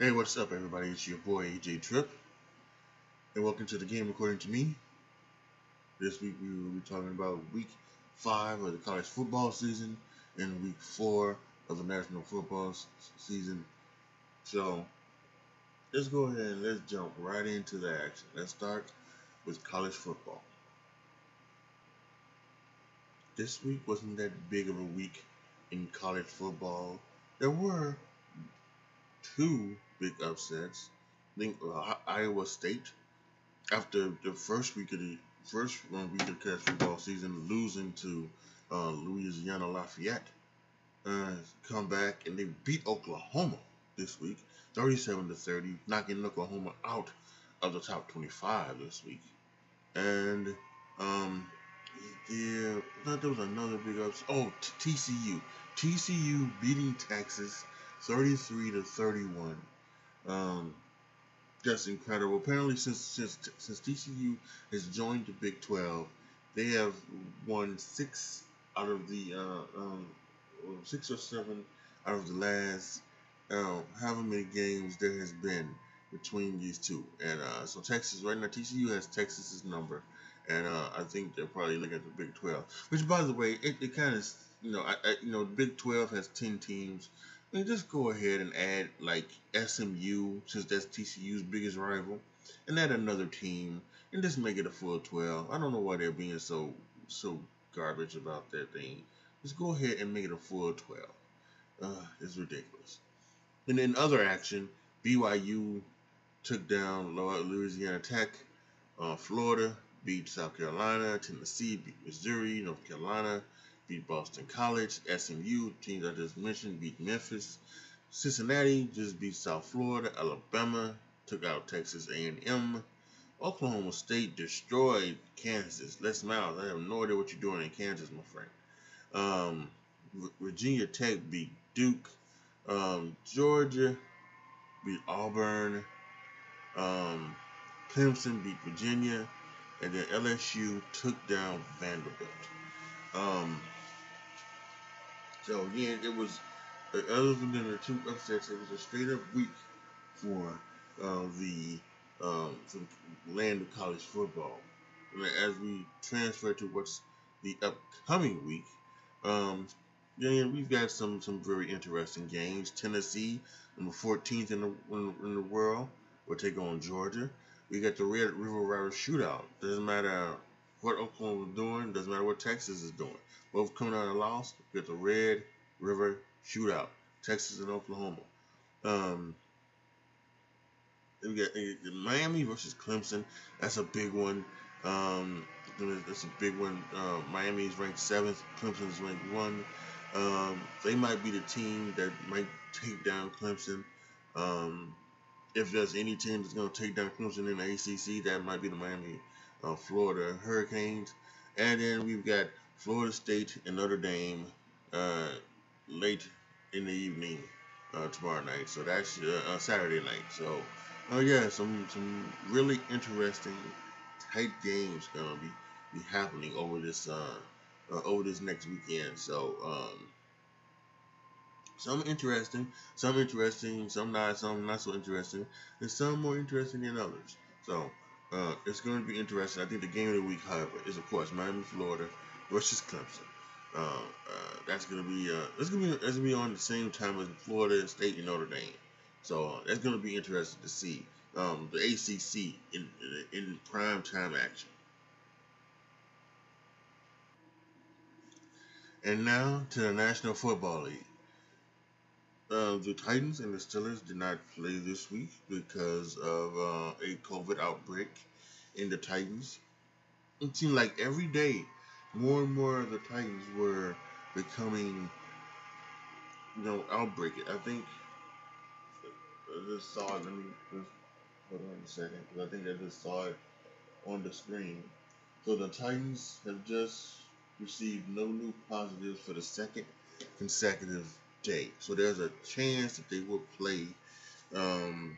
Hey, what's up, everybody? It's your boy AJ Trip, and welcome to the game according to me. This week we will be talking about week five of the college football season and week four of the national football season. So let's go ahead and let's jump right into the action. Let's start with college football. This week wasn't that big of a week in college football. There were two big upsets. I think uh, Iowa State, after the first week of the first week of college football season, losing to uh, Louisiana Lafayette, uh, come back and they beat Oklahoma this week, 37 to 30, knocking Oklahoma out of the top 25 this week. And um, yeah, I thought there was another big upset. Oh, TCU, TCU beating Texas 33 to 31. Um, just incredible. Apparently, since since since TCU has joined the Big 12, they have won six out of the uh, um, six or seven out of the last uh, however many games there has been between these two. And uh, so Texas right now, TCU has Texas's number, and uh, I think they're probably looking at the Big 12. Which, by the way, it, it kind of you know I, I, you know Big 12 has 10 teams. Mean, just go ahead and add like SMU since that's TCU's biggest rival, and add another team, and just make it a full 12. I don't know why they're being so so garbage about that thing. Just go ahead and make it a full 12. Uh, it's ridiculous. And in other action, BYU took down Louisiana Tech. Uh, Florida beat South Carolina. Tennessee beat Missouri. North Carolina beat Boston College. SMU, teams I just mentioned, beat Memphis. Cincinnati just beat South Florida. Alabama took out Texas A&M. Oklahoma State destroyed Kansas. Les Miles, I have no idea what you're doing in Kansas, my friend. Um, Virginia Tech beat Duke. Um, Georgia beat Auburn. Um, Clemson beat Virginia. And then LSU took down Vanderbilt. Um, so again, it was uh, other than the two upsets, it was a straight up week for uh, the um, for land of college football. And as we transfer to what's the upcoming week, um, yeah, we've got some some very interesting games. Tennessee, number 14th in the in, in the world, will take on Georgia. We got the Red River Riders shootout. Doesn't matter what Oklahoma is doing. Doesn't matter what Texas is doing. Both coming out of loss. Got the Red River shootout. Texas and Oklahoma. Um, we got uh, Miami versus Clemson. That's a big one. Um, that's a big one. Uh, Miami is ranked seventh. Clemson is ranked one. Um, they might be the team that might take down Clemson. Um, if there's any team that's going to take down Clemson in the ACC, that might be the Miami, uh, Florida Hurricanes. And then we've got Florida State and Notre Dame uh, late in the evening uh, tomorrow night. So that's uh, Saturday night. So, oh yeah, some some really interesting tight games gonna be be happening over this uh, uh, over this next weekend. So um, some interesting, some interesting, some not, some not so interesting, and some more interesting than others. So uh, it's going to be interesting. I think the game of the week, however, is of course Miami, Florida versus Clemson. Uh, uh, that's gonna be uh, that's gonna be that's gonna be on the same time as Florida State and Notre Dame. So uh, that's gonna be interesting to see um, the ACC in, in in prime time action. And now to the National Football League. Uh, the Titans and the Steelers did not play this week because of uh, a COVID outbreak in the Titans. It seemed like every day, more and more of the Titans were becoming, you know, outbreak. I think I just saw it. Let me just hold on a second because I think I just saw it on the screen. So the Titans have just received no new positives for the second consecutive day. So there's a chance that they will play. Um,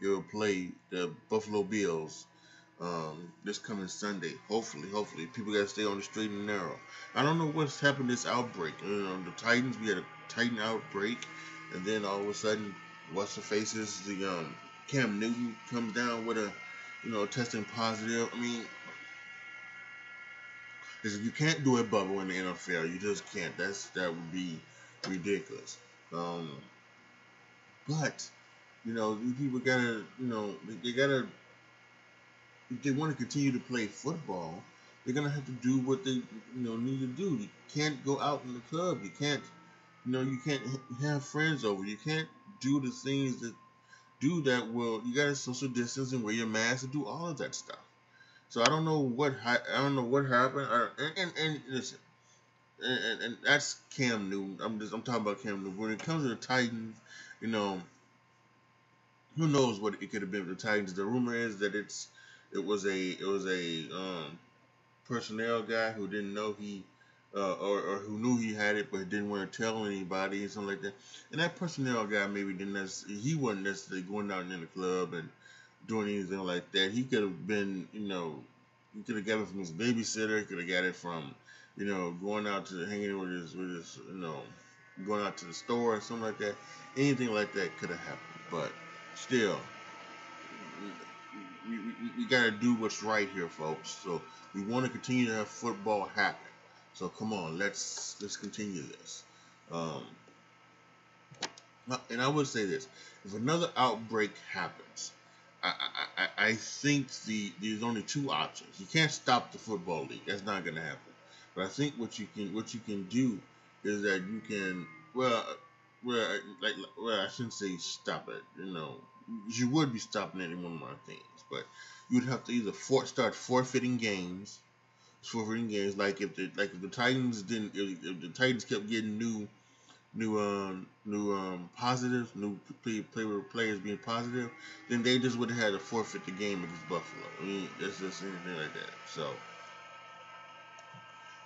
they will play the Buffalo Bills um, this coming Sunday. Hopefully, hopefully, people gotta stay on the straight and narrow. I don't know what's happened this outbreak. You know, the Titans we had a Titan outbreak, and then all of a sudden what's the faces? The um, Cam Newton comes down with a, you know, testing positive. I mean, you can't do a bubble in the NFL. You just can't. That's that would be ridiculous. Um, but you know, people gotta, you know, they gotta. If they want to continue to play football, they're gonna have to do what they, you know, need to do. You can't go out in the club. You can't, you know, you can't have friends over. You can't do the things that do that. Well, you gotta social distance and wear your mask and do all of that stuff. So I don't know what I don't know what happened. and, and, and listen, and, and, and, that's Cam Newton. I'm just I'm talking about Cam Newton. When it comes to the Titans, you know, who knows what it could have been with the Titans. The rumor is that it's it was a it was a um, personnel guy who didn't know he uh, or, or who knew he had it but didn't want to tell anybody and something like that. And that personnel guy maybe didn't necessarily, he wasn't necessarily going out in the club and doing anything like that. He could have been, you know, he could have got it from his babysitter. He could have got it from, you know, going out to hanging with his with his, you know, going out to the store or something like that. Anything like that could have happened, but still, we, we, we got to do what's right here, folks. So we want to continue to have football happen. So come on, let's let's continue this. Um, and I would say this: if another outbreak happens, I, I, I think the there's only two options. You can't stop the football league. That's not going to happen. But I think what you can what you can do is that you can well well like well I shouldn't say stop it. You know you would be stopping any one of my things, but you'd have to either for, start forfeiting games, forfeiting games. Like if the like if the Titans didn't, if, if the Titans kept getting new, new um new um positives, new play, play, players being positive, then they just would have had to forfeit the game against Buffalo. I mean, it's just anything like that. So.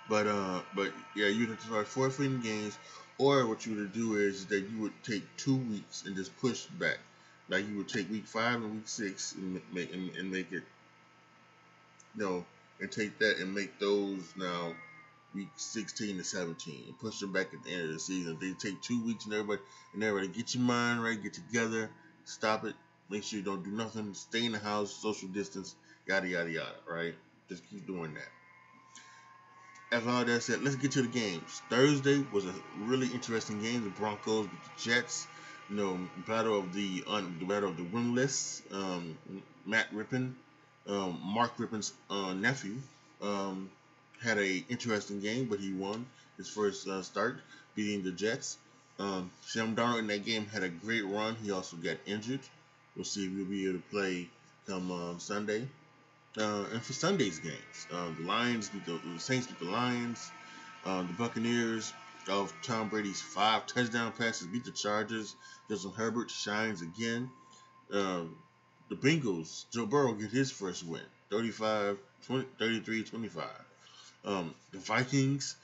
But uh, but yeah, you'd have to start forfeiting games, or what you would do is that you would take two weeks and just push back like you would take week five and week six and make and, and make it, you know, and take that and make those now week 16 to 17 and push them back at the end of the season. They take two weeks and everybody and everybody get your mind right, get together, stop it, make sure you don't do nothing, stay in the house, social distance, yada yada yada, right? Just keep doing that. As all that said, let's get to the games. Thursday was a really interesting game. The Broncos with the Jets you know, battle of the un, the battle of the winless. Um, Matt Rypien, um, Mark Rypien's uh, nephew, um, had a interesting game, but he won his first uh, start, beating the Jets. Um, Sam Darnold in that game had a great run. He also got injured. We'll see if he'll be able to play come uh, Sunday. Uh, and for Sunday's games, uh, the Lions beat the, the Saints beat the Lions. Uh, the Buccaneers of Tom Brady's five touchdown passes beat the Chargers. Justin Herbert shines again. Um, the Bengals, Joe Burrow get his first win, 35, 20, 33, 25. Um, the Vikings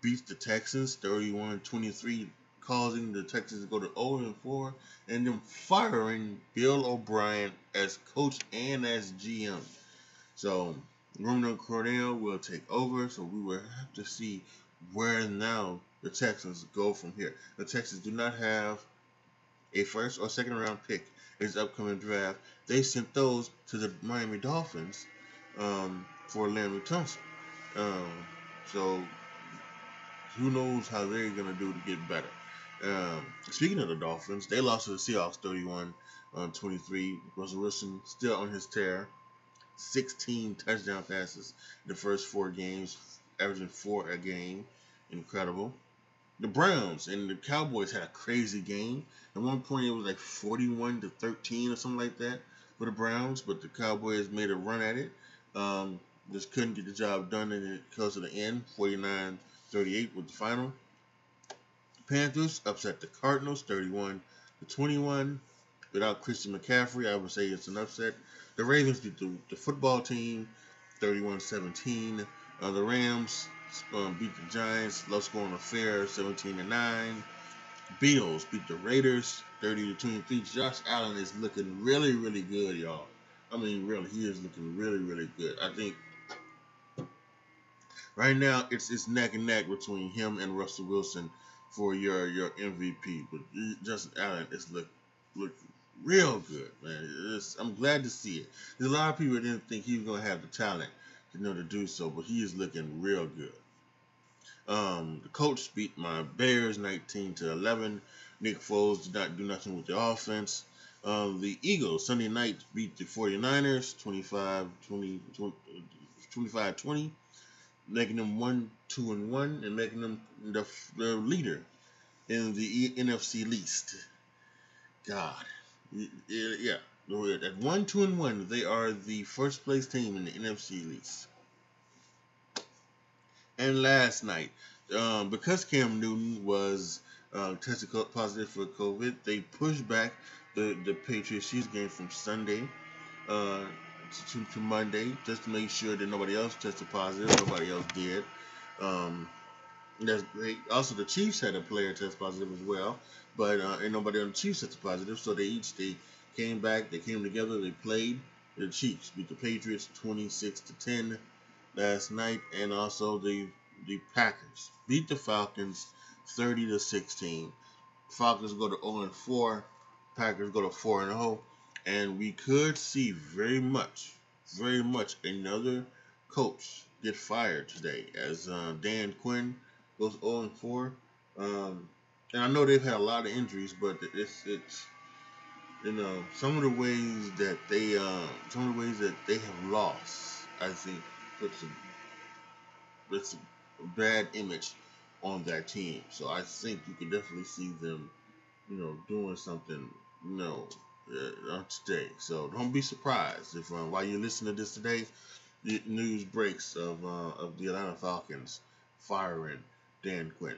beat the Texans 31 23, causing the Texans to go to 0 4, and then firing Bill O'Brien as coach and as GM. So, Romeo Crennel will take over, so we will have to see where now the Texans go from here. The Texans do not have a first or second round pick in this upcoming draft. They sent those to the Miami Dolphins um, for Laremy Tunsil. Um, so who knows how they're going to do to get better. Um, speaking of the Dolphins, they lost to the Seahawks 31 uh, 23. Russell Wilson still on his tear. 16 touchdown passes in the first four games, averaging four a game. Incredible the Browns and the Cowboys had a crazy game. At one point, it was like 41 to 13 or something like that for the Browns, but the Cowboys made a run at it. Um, just couldn't get the job done in it because of the end. 49 38 was the final. Panthers upset the Cardinals 31 to 21. Without Christian McCaffrey, I would say it's an upset. The Ravens beat the, the football team 31 17. Uh, the Rams um, beat the Giants, low scoring affair, 17 to 9. Bills beat the Raiders, 30 to 23. Josh Allen is looking really, really good, y'all. I mean, really, he is looking really, really good. I think right now it's it's neck and neck between him and Russell Wilson for your your MVP. But Justin Allen is look look real good, man. It's, I'm glad to see it. There's a lot of people didn't think he was gonna have the talent, you know, to do so, but he is looking real good. Um, the Colts beat my Bears 19 to 11. Nick Foles did not do nothing with the offense. Um, the Eagles Sunday night beat the 49ers 25 20, 25 20, making them 1 2 and 1 and making them the, the leader in the NFC least. God. Yeah. At 1 2 and 1, they are the first place team in the NFC least. And last night, um, because Cam Newton was uh, tested positive for COVID, they pushed back the, the Patriots Chiefs game from Sunday uh, to, to Monday just to make sure that nobody else tested positive. Nobody else did. Um, that's great. Also, the Chiefs had a player test positive as well, but uh, ain't nobody on the Chiefs tested positive. So they each they came back, they came together, they played. The Chiefs beat the Patriots 26 to 10 last night, and also the the Packers beat the Falcons 30 to 16. Falcons go to 0 and 4. Packers go to 4 and 0. And we could see very much, very much another coach get fired today as uh, Dan Quinn goes 0 and 4. Um, and I know they've had a lot of injuries, but it's it's you know some of the ways that they uh, some of the ways that they have lost, I think puts a puts a bad image on that team. So I think you can definitely see them, you know, doing something, you know, uh, today. So don't be surprised if uh, while you listen to this today, the news breaks of uh, of the Atlanta Falcons firing Dan Quinn.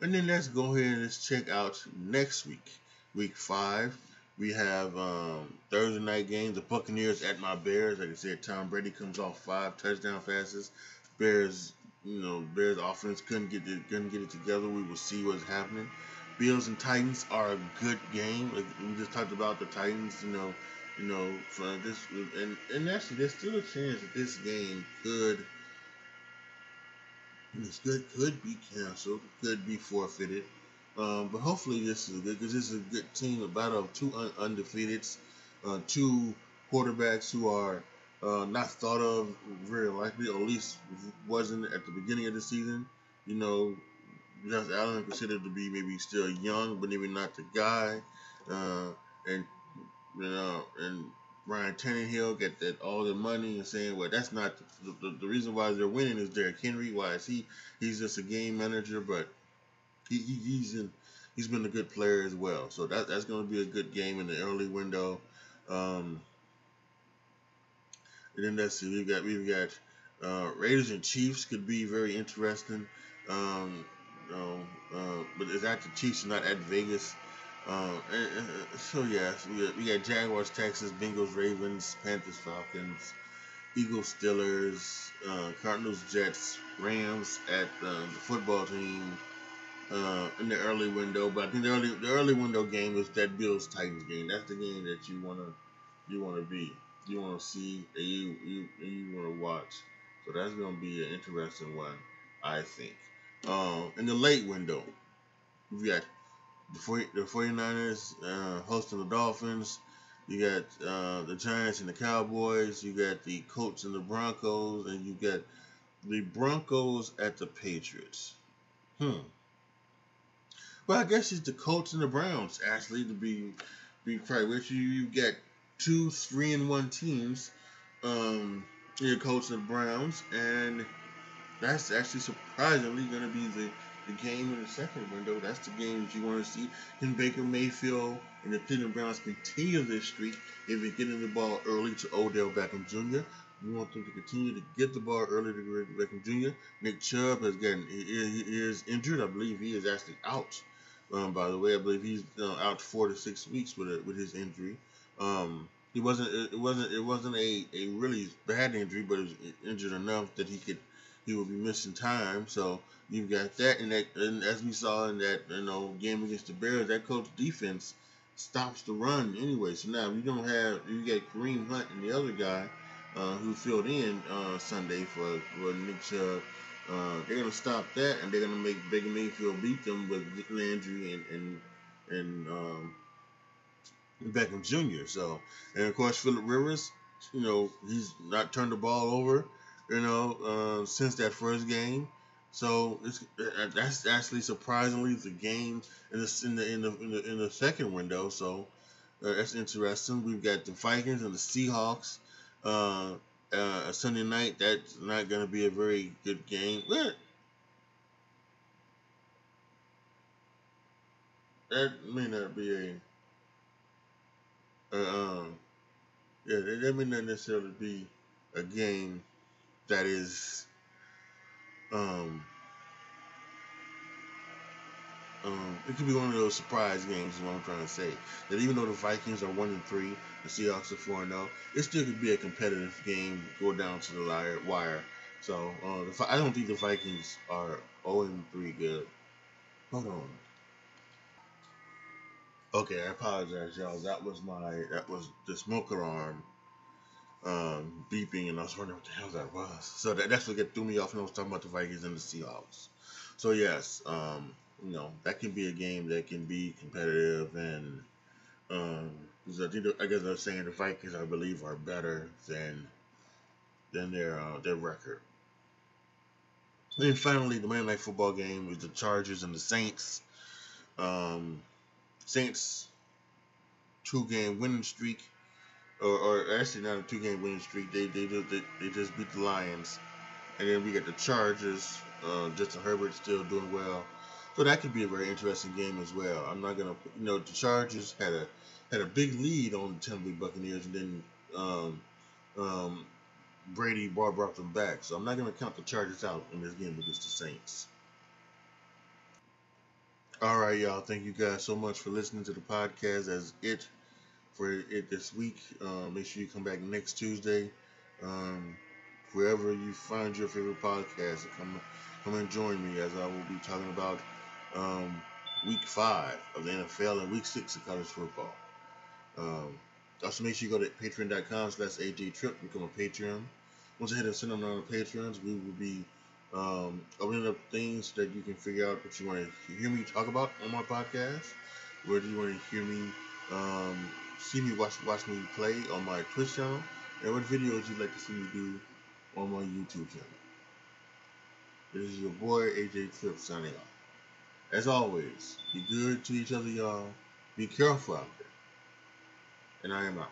And then let's go ahead and let's check out next week, week five. We have um, Thursday night games. The Buccaneers at my Bears. Like I said, Tom Brady comes off five touchdown passes. Bears you know, Bears offense couldn't get it, couldn't get it together. We will see what's happening. Bills and Titans are a good game. Like we just talked about the Titans, you know, you know, for this and and actually there's still a chance that this game could this could could be canceled, could be forfeited. Um, but hopefully this is good because this is a good team, a battle of two un- undefeateds, uh, two quarterbacks who are uh, not thought of very likely, or at least wasn't at the beginning of the season. You know, Josh Allen considered to be maybe still young, but maybe not the guy. Uh, and you know, and Ryan Tannehill get that all the money and saying, well, that's not the, the, the, reason why they're winning is Derrick Henry. Why is he? He's just a game manager, but he, he he's in. He's been a good player as well. So that that's going to be a good game in the early window. Um, and then let's see, we've got we've got uh, Raiders and Chiefs could be very interesting. Um, uh, but it's at the Chiefs, not at Vegas. Uh, so yeah, so we, got, we got Jaguars, Texans, Bengals, Ravens, Panthers, Falcons, Eagles, Steelers, uh, Cardinals, Jets, Rams at uh, the football team uh, in the early window. But I think the early the early window game is that Bills Titans game. That's the game that you wanna you wanna be you want to see and you you and you want to watch. So that's gonna be an interesting one, I think. Um, in the late window, we got the, the 49ers uh, hosting the Dolphins. You got uh, the Giants and the Cowboys. You got the Colts and the Broncos, and you got the Broncos at the Patriots. Hmm. Well, I guess it's the Colts and the Browns actually to be be quite with you. You got two three and one teams. Um, your and the Browns, and that's actually surprisingly going to be the, the game in the second window. That's the game that you want to see. Can Baker Mayfield and the Cleveland Browns continue this streak if they get in the ball early to Odell Beckham Jr.? We want them to continue to get the ball early to Beckham Jr. Nick Chubb has gotten he is injured. I believe he is actually out. Um, by the way, I believe he's uh, out four to six weeks with a, with his injury. Um, he wasn't. It wasn't. It wasn't a, a really bad injury, but it was injured enough that he could. He would be missing time. So you've got that, and that, and as we saw in that you know game against the Bears, that Colts defense stops the run anyway. So now you don't have you got Kareem Hunt and the other guy uh, who filled in uh, Sunday for for Nick Chubb. Uh, they're gonna stop that, and they're gonna make Baker Mayfield beat them with Landry and and and um, Beckham Jr. So, and of course Philip Rivers, you know, he's not turned the ball over, you know, uh, since that first game. So it's that's actually surprisingly the game in the in the in the in the, in the second window. So uh, that's interesting. We've got the Vikings and the Seahawks. Uh, uh, Sunday night. That's not going to be a very good game. That may not be a. Uh, um, yeah, that may not necessarily be a game that is um, um, it could be one of those surprise games. Is what I'm trying to say. That even though the Vikings are one and three, the Seahawks are four and zero, it still could be a competitive game. Go down to the wire. So uh, the, I don't think the Vikings are zero and three good. Hold on. Okay, I apologize, y'all. That was my that was the smoke alarm um, beeping, and I was wondering what the hell that was. So that, that's what threw me off when I was talking about the Vikings and the Seahawks. So yes, um, you know that can be a game that can be competitive, and um, I think I guess I'm saying the Vikings, I believe, are better than than their uh, their record. And finally, the Monday Night Football game was the Chargers and the Saints. Um, Saints two game winning streak or, or actually not a two game winning streak. They they just they, they just beat the Lions, and then we got the Chargers. Uh, Justin Herbert still doing well, so that could be a very interesting game as well. I'm not gonna you know the Chargers had a had a big lead on the Tampa Bay Buccaneers, and then um, um, Brady brought brought them back. So I'm not gonna count the Chargers out in this game against the Saints. All right, y'all. Thank you guys so much for listening to the podcast. As it for it this week. Uh, make sure you come back next Tuesday. Um, wherever you find your favorite podcast, come come and join me as I will be talking about um, week five of the NFL and week six of college football. Um, also, make sure you go to patreon.com slash ajtrip, become a Patreon. Once I hit a send them on the Patreons, we will be um, opening up things that you can figure out what you want to hear me talk about on my podcast. Where do you want to hear me um, see me watch watch me play on my Twitch channel, and what videos you'd like to see me do on my YouTube channel. This is your boy AJ Trip signing off. As always, be good to each other, y'all. Be careful out there. And I am out.